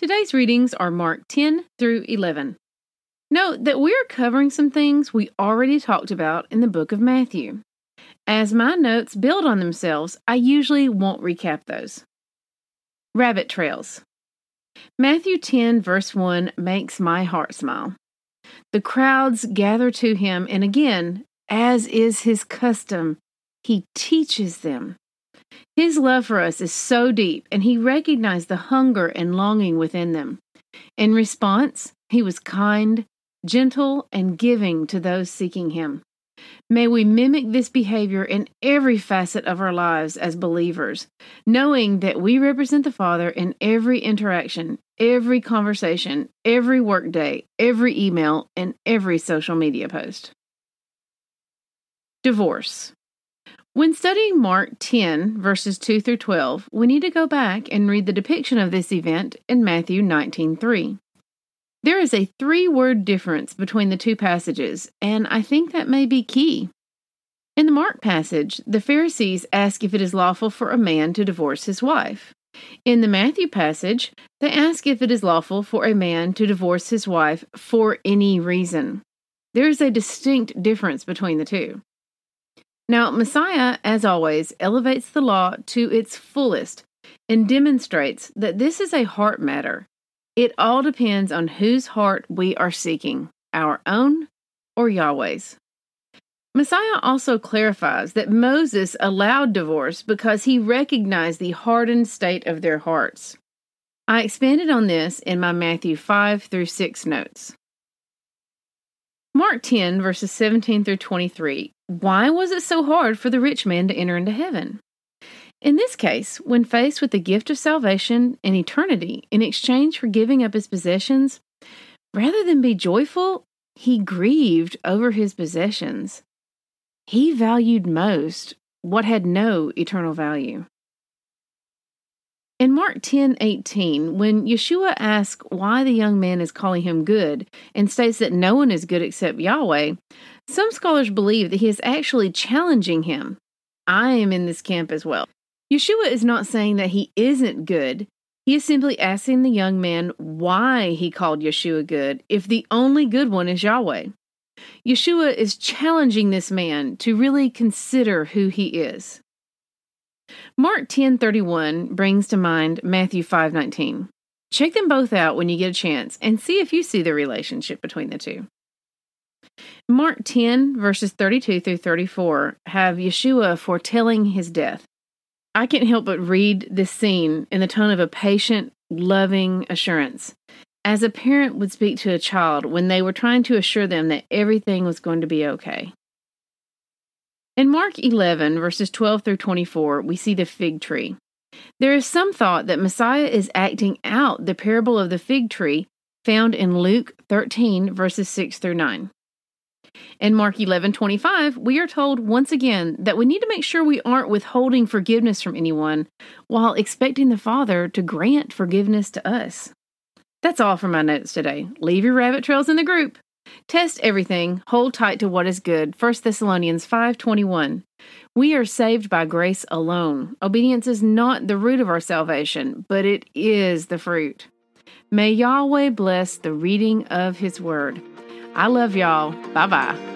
Today's readings are Mark 10 through 11. Note that we are covering some things we already talked about in the book of Matthew. As my notes build on themselves, I usually won't recap those. Rabbit trails. Matthew 10, verse 1 makes my heart smile. The crowds gather to him, and again, as is his custom, he teaches them. His love for us is so deep, and he recognized the hunger and longing within them. In response, he was kind, gentle, and giving to those seeking him. May we mimic this behavior in every facet of our lives as believers, knowing that we represent the Father in every interaction, every conversation, every workday, every email, and every social media post. Divorce. When studying Mark 10, verses 2 through 12, we need to go back and read the depiction of this event in Matthew 19:3. There is a three-word difference between the two passages, and I think that may be key. In the Mark passage, the Pharisees ask if it is lawful for a man to divorce his wife. In the Matthew passage, they ask if it is lawful for a man to divorce his wife for any reason. There is a distinct difference between the two. Now, Messiah, as always, elevates the law to its fullest and demonstrates that this is a heart matter. It all depends on whose heart we are seeking, our own or Yahweh's. Messiah also clarifies that Moses allowed divorce because he recognized the hardened state of their hearts. I expanded on this in my Matthew 5 through 6 notes. Mark 10, verses 17 through 23. Why was it so hard for the rich man to enter into heaven? In this case, when faced with the gift of salvation and eternity in exchange for giving up his possessions, rather than be joyful, he grieved over his possessions. He valued most what had no eternal value. In Mark 10:18, when Yeshua asks why the young man is calling him good and states that no one is good except Yahweh, some scholars believe that he is actually challenging him. I am in this camp as well. Yeshua is not saying that he isn't good. He is simply asking the young man why he called Yeshua good if the only good one is Yahweh. Yeshua is challenging this man to really consider who he is. Mark 10:31 brings to mind Matthew 5:19. Check them both out when you get a chance and see if you see the relationship between the two. Mark 10 verses 32 through 34 have Yeshua foretelling his death. I can't help but read this scene in the tone of a patient, loving assurance, as a parent would speak to a child when they were trying to assure them that everything was going to be okay. In Mark 11, verses 12 through 24, we see the fig tree. There is some thought that Messiah is acting out the parable of the fig tree found in Luke 13, verses 6 through 9. In Mark 11:25, we are told once again that we need to make sure we aren't withholding forgiveness from anyone while expecting the Father to grant forgiveness to us. That's all for my notes today. Leave your rabbit trails in the group. Test everything, hold tight to what is good. 1 Thessalonians 5:21. We are saved by grace alone. Obedience is not the root of our salvation, but it is the fruit. May Yahweh bless the reading of his word. I love y'all. Bye-bye.